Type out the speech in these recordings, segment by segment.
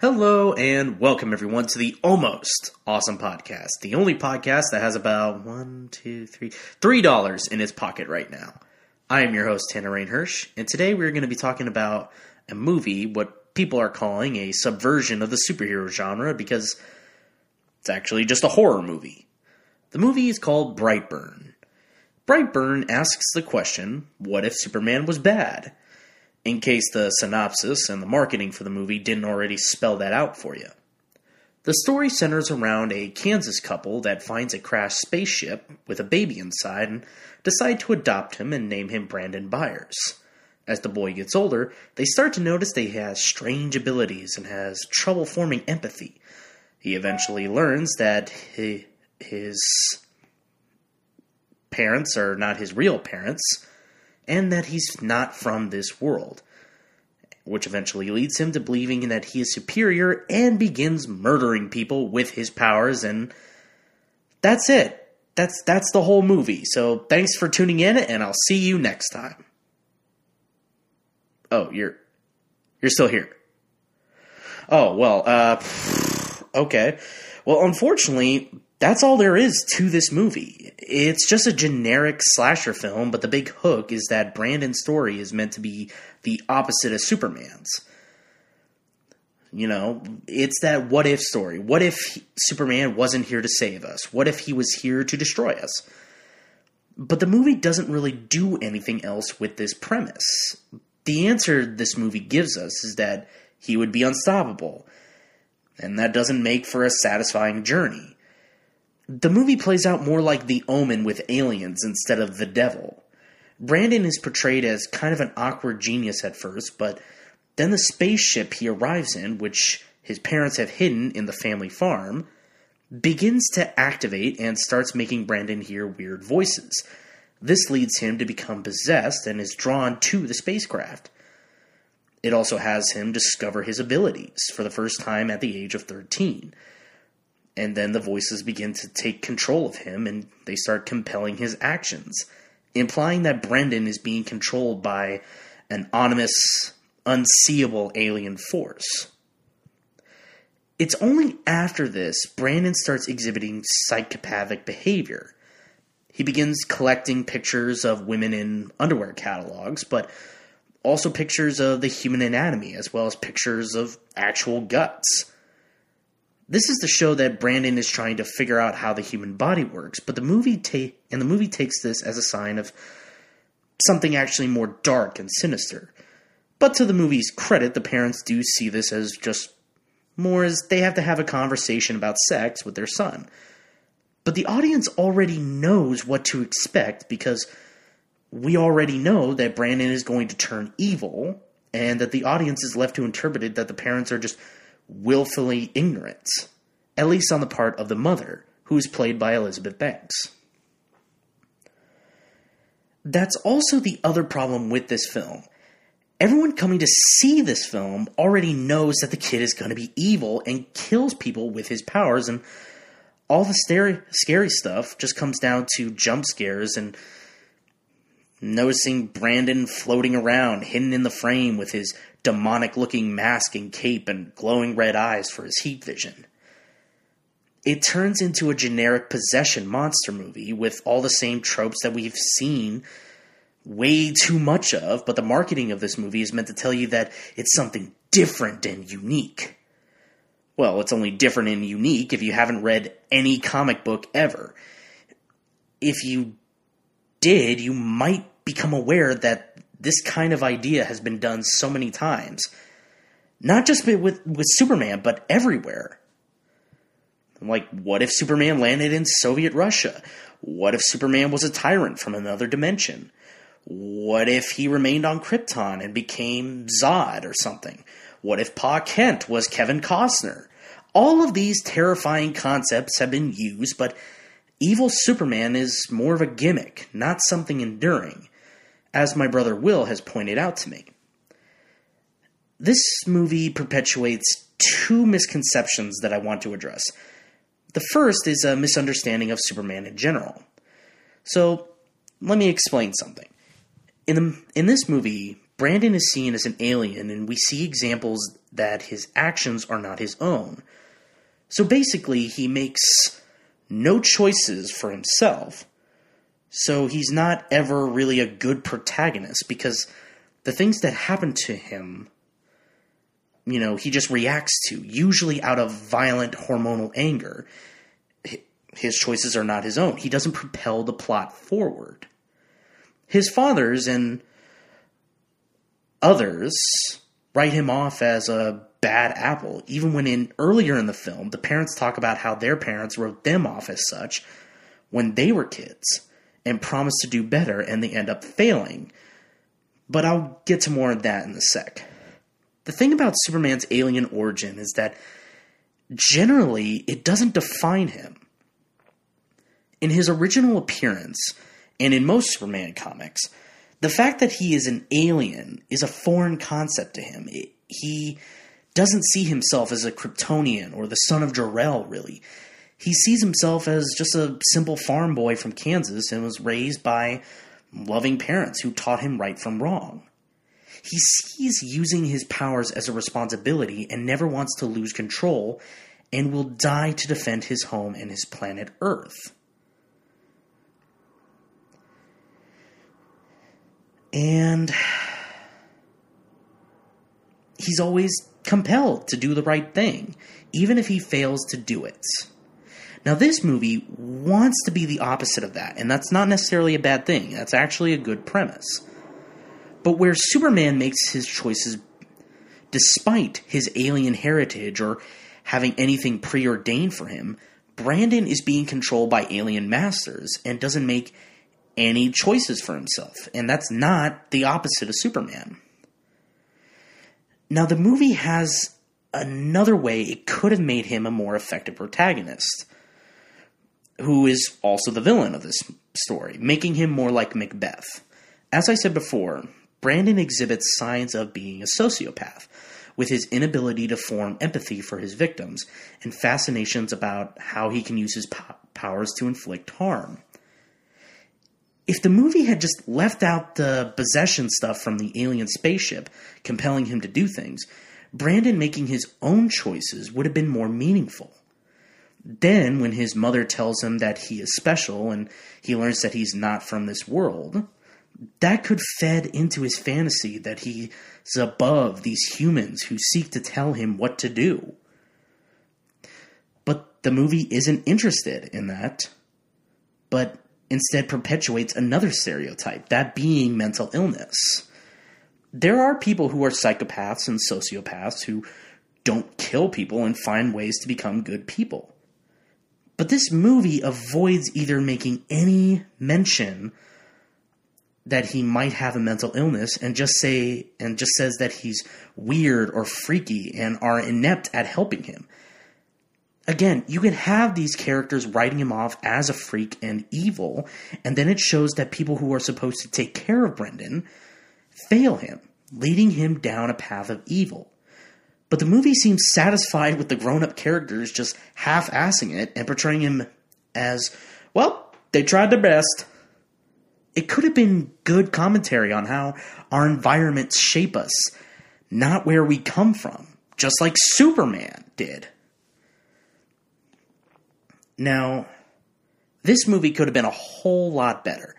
Hello and welcome everyone to the Almost Awesome Podcast, the only podcast that has about one, two, three, three dollars in its pocket right now. I am your host Tanner Rainhirsch, and today we're going to be talking about a movie, what people are calling a subversion of the superhero genre, because it's actually just a horror movie. The movie is called Brightburn. Brightburn asks the question, what if Superman was bad? in case the synopsis and the marketing for the movie didn't already spell that out for you. The story centers around a Kansas couple that finds a crashed spaceship with a baby inside and decide to adopt him and name him Brandon Breyer. As the boy gets older, they start to notice that he has strange abilities and has trouble forming empathy. He eventually learns that he, his parents are not his real parents, and that he's not from this world, which eventually leads him to believing that he is superior and begins murdering people with his powers and that's it. That's that's the whole movie. So thanks for tuning in and I'll see you next time. Oh, you're you're still here. Oh, well, uh okay. Well, unfortunately, that's all there is to this movie. It's just a generic slasher film, but the big hook is that Brandon's story is meant to be the opposite of Superman's. You know, it's that what if story. What if Superman wasn't here to save us? What if he was here to destroy us? But the movie doesn't really do anything else with this premise. The answer this movie gives us is that he would be unstoppable. And that doesn't make for a satisfying journey the movie plays out more like The Omen with aliens instead of the devil. Brandon is portrayed as kind of an awkward genius at first, but then the spaceship he arrives in, which his parents have hidden in the family farm, begins to activate and starts making Brandon hear weird voices. This leads him to become possessed and is drawn to the spacecraft. It also has him discover his abilities for the first time at the age of 13 and then the voices begin to take control of him and they start compelling his actions, implying that Brendan is being controlled by an ominous, unseeable alien force. It's only after this Brandon starts exhibiting psychopathic behavior. He begins collecting pictures of women in underwear catalogs, but also pictures of the human anatomy, as well as pictures of actual guts. This is the show that Brandon is trying to figure out how the human body works, but the movie ta- and the movie takes this as a sign of something actually more dark and sinister. But to the movie's credit, the parents do see this as just more as they have to have a conversation about sex with their son. But the audience already knows what to expect because we already know that Brandon is going to turn evil and that the audience is left to interpret it that the parents are just willfully ignorant, at least on the part of the mother, who is played by Elizabeth Banks. That's also the other problem with this film. Everyone coming to see this film already knows that the kid is going to be evil and kills people with his powers, and all the scary, scary stuff just comes down to jump scares and noticing Brandon floating around, hidden in the frame with his demonic looking mask and cape and glowing red eyes for his heat vision. It turns into a generic possession monster movie with all the same tropes that we've seen way too much of, but the marketing of this movie is meant to tell you that it's something different and unique. Well, it's only different and unique if you haven't read any comic book ever. If you did, you might become aware that this kind of idea has been done so many times. Not just with, with Superman, but everywhere. Like, what if Superman landed in Soviet Russia? What if Superman was a tyrant from another dimension? What if he remained on Krypton and became Zod or something? What if Pa Kent was Kevin Costner? All of these terrifying concepts have been used, but evil Superman is more of a gimmick, not something enduring as my brother Will has pointed out to me. This movie perpetuates two misconceptions that I want to address. The first is a misunderstanding of Superman in general. So, let me explain something. In the in this movie, Brandon is seen as an alien, and we see examples that his actions are not his own. So basically, he makes no choices for himself. So he's not ever really a good protagonist because the things that happen to him, you know, he just reacts to, usually out of violent hormonal anger. His choices are not his own. He doesn't propel the plot forward. His fathers and others write him off as a bad apple, even when in earlier in the film, the parents talk about how their parents wrote them off as such when they were kids and promise to do better and they end up failing. But I'll get to more of that in a sec. The thing about Superman's alien origin is that generally it doesn't define him. In his original appearance, and in most Superman comics, the fact that he is an alien is a foreign concept to him. he doesn't see himself as a Kryptonian or the son of Jor-El, really. He sees himself as just a simple farm boy from Kansas and was raised by loving parents who taught him right from wrong. He sees using his powers as a responsibility and never wants to lose control and will die to defend his home and his planet Earth. And he's always compelled to do the right thing, even if he fails to do it. Now, this movie wants to be the opposite of that, and that's not necessarily a bad thing. That's actually a good premise. But where Superman makes his choices despite his alien heritage or having anything preordained for him, Brandon is being controlled by alien masters and doesn't make any choices for himself. And that's not the opposite of Superman. Now, the movie has another way it could have made him a more effective protagonist, who is also the villain of this story, making him more like Macbeth. As I said before, Brandon exhibits signs of being a sociopath, with his inability to form empathy for his victims and fascinations about how he can use his po- powers to inflict harm if the movie had just left out the possession stuff from the alien spaceship, compelling him to do things, Brandon making his own choices would have been more meaningful. Then, when his mother tells him that he is special and he learns that he's not from this world, that could fed into his fantasy that he's above these humans who seek to tell him what to do. But the movie isn't interested in that. But instead perpetuates another stereotype, that being mental illness. There are people who are psychopaths and sociopaths who don't kill people and find ways to become good people. But this movie avoids either making any mention that he might have a mental illness and just say and just says that he's weird or freaky and are inept at helping him again, you can have these characters writing him off as a freak and evil, and then it shows that people who are supposed to take care of Brendan fail him, leading him down a path of evil. But the movie seems satisfied with the grown up characters just half assing it and portraying him as, well, they tried their best. It could have been good commentary on how our environments shape us, not where we come from, just like Superman did. Now, this movie could have been a whole lot better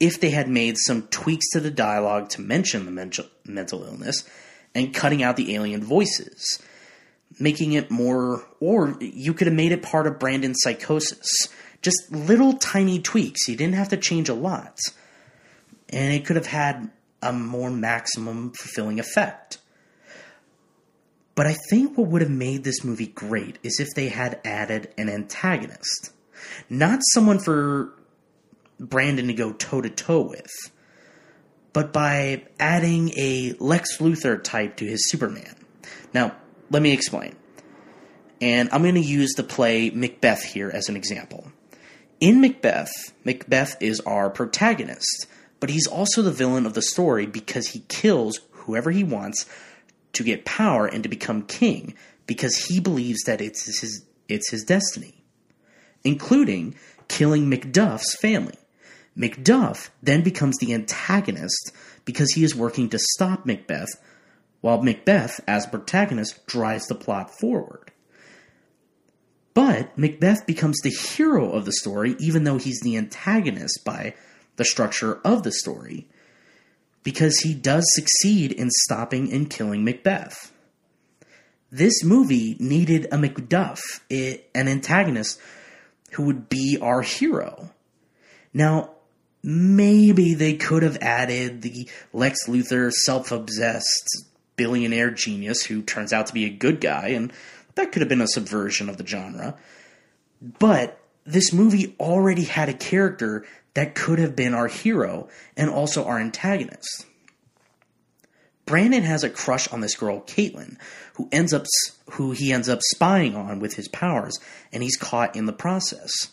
if they had made some tweaks to the dialogue to mention the mental, illness and cutting out the alien voices, making it more, or you could have made it part of Brandon's psychosis. Just little tiny tweaks. You didn't have to change a lot. And it could have had a more maximum fulfilling effect. But I think what would have made this movie great is if they had added an antagonist. Not someone for Brandon to go toe to toe with, but by adding a Lex Luthor type to his Superman. Now, let me explain. And I'm going to use the play Macbeth here as an example. In Macbeth, Macbeth is our protagonist, but he's also the villain of the story because he kills whoever he wants to get power and to become king because he believes that it's his it's his destiny, including killing Macduff's family, Macduff then becomes the antagonist because he is working to stop Macbeth, while Macbeth, as protagonist, drives the plot forward. But Macbeth becomes the hero of the story, even though he's the antagonist by the structure of the story, because he does succeed in stopping and killing Macbeth. This movie needed a Macduff, an antagonist who would be our hero. Now, maybe they could have added the Lex Luthor self obsessed billionaire genius who turns out to be a good guy, and that could have been a subversion of the genre. But this movie already had a character that could have been our hero and also our antagonist. Brandon has a crush on this girl, Caitlin, who ends up who he ends up spying on with his powers, and he's caught in the process.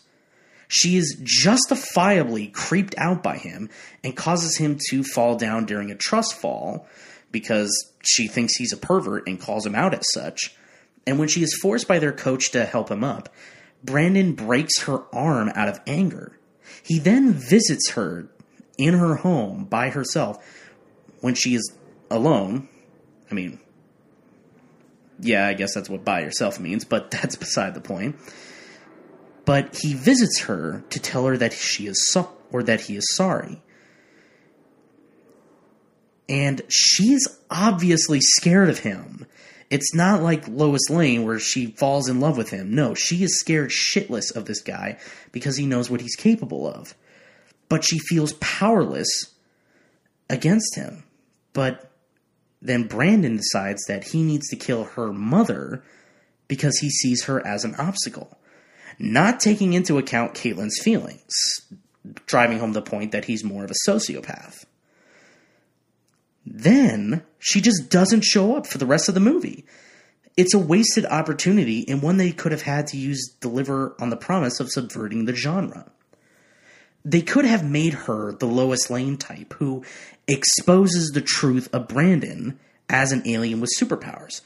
She is justifiably creeped out by him and causes him to fall down during a trust fall because she thinks he's a pervert and calls him out as such. And when she is forced by their coach to help him up, Brandon breaks her arm out of anger. He then visits her in her home by herself when she is alone. I mean, yeah, I guess that's what by yourself means, but that's beside the point. But he visits her to tell her that she is so- or that he is sorry. And she's obviously scared of him. It's not like Lois Lane where she falls in love with him. No, she is scared shitless of this guy because he knows what he's capable of. But she feels powerless against him. But then Brandon decides that he needs to kill her mother because he sees her as an obstacle, not taking into account Caitlin's feelings, driving home the point that he's more of a sociopath. Then she just doesn't show up for the rest of the movie. It's a wasted opportunity and one they could have had to use deliver on the promise of subverting the genre. They could have made her the Lois Lane type who exposes the truth of Brandon as an alien with superpowers.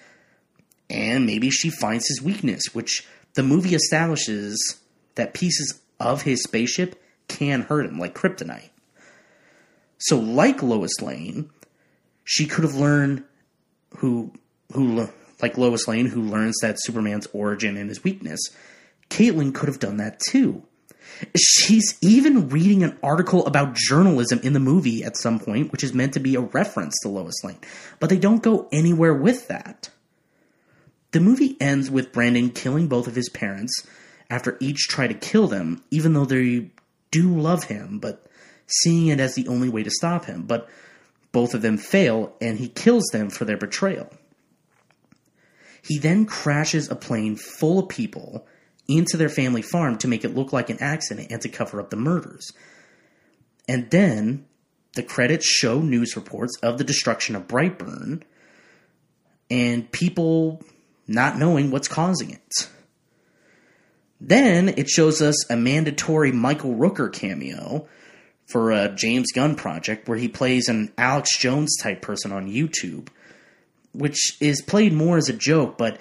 And maybe she finds his weakness, which the movie establishes that pieces of his spaceship can hurt him, like kryptonite. So, like Lois Lane, she could have learned who who like Lois Lane, who learns that Superman's origin and his weakness. Caitlin could have done that too. She's even reading an article about journalism in the movie at some point, which is meant to be a reference to Lois Lane, but they don't go anywhere with that. The movie ends with Brandon killing both of his parents after each try to kill them, even though they do love him, but seeing it as the only way to stop him. But both of them fail, and he kills them for their betrayal. He then crashes a plane full of people into their family farm to make it look like an accident and to cover up the murders. And then the credits show news reports of the destruction of Brightburn and people not knowing what's causing it. Then it shows us a mandatory Michael Rooker cameo for a James Gunn project where he plays an Alex Jones type person on YouTube, which is played more as a joke, but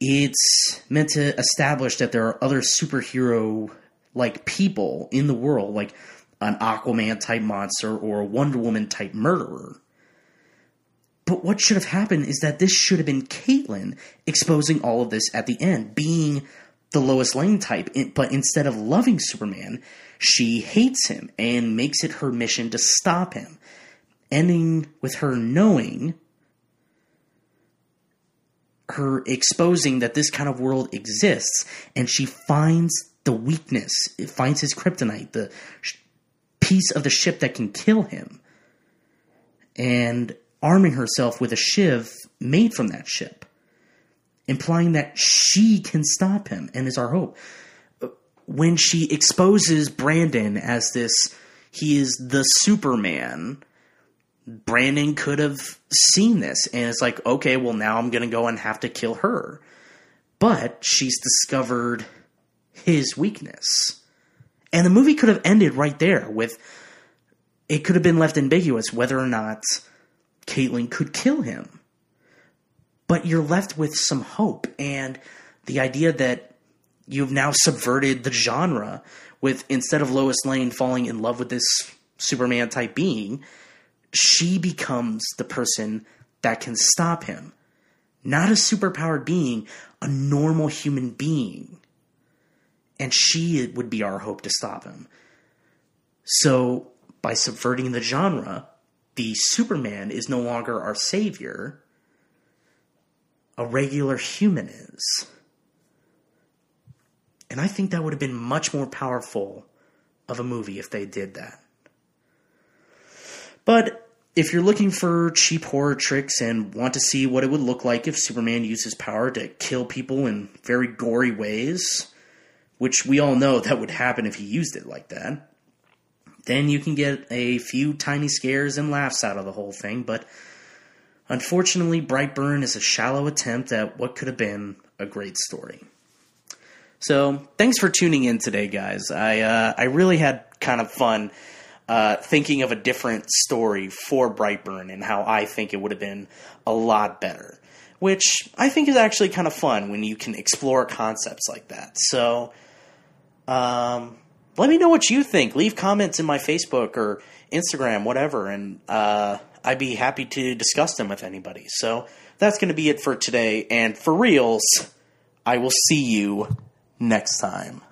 it's meant to establish that there are other superhero like people in the world, like an Aquaman type monster or a Wonder Woman type murderer. But what should have happened is that this should have been Caitlin exposing all of this at the end, being the Lois Lane type, but instead of loving Superman, she hates him and makes it her mission to stop him, ending with her knowing her exposing that this kind of world exists, and she finds the weakness, it finds his kryptonite, the piece of the ship that can kill him, and arming herself with a shiv made from that ship, implying that she can stop him and is our hope. When she exposes Brandon as this, he is the Superman Brandon could have seen this and it's like, okay, well, now I'm going to go and have to kill her. But she's discovered his weakness. And the movie could have ended right there with it could have been left ambiguous whether or not Caitlin could kill him. But you're left with some hope and the idea that you've now subverted the genre with instead of Lois Lane falling in love with this Superman type being, she becomes the person that can stop him. Not a superpowered being, a normal human being. And she would be our hope to stop him. So, by subverting the genre, the Superman is no longer our savior. A regular human is. And I think that would have been much more powerful of a movie if they did that. But if you're looking for cheap horror tricks and want to see what it would look like if Superman used his power to kill people in very gory ways, which we all know that would happen if he used it like that, then you can get a few tiny scares and laughs out of the whole thing. But unfortunately, Brightburn is a shallow attempt at what could have been a great story. So thanks for tuning in today, guys. I uh, I really had kind of fun uh, thinking of a different story for Brightburn and how I think it would have been a lot better. Which I think is actually kind of fun when you can explore concepts like that. So, um, let me know what you think. Leave comments in my Facebook or Instagram, whatever, and uh, I'd be happy to discuss them with anybody. So that's going to be it for today. And for reals, I will see you next time.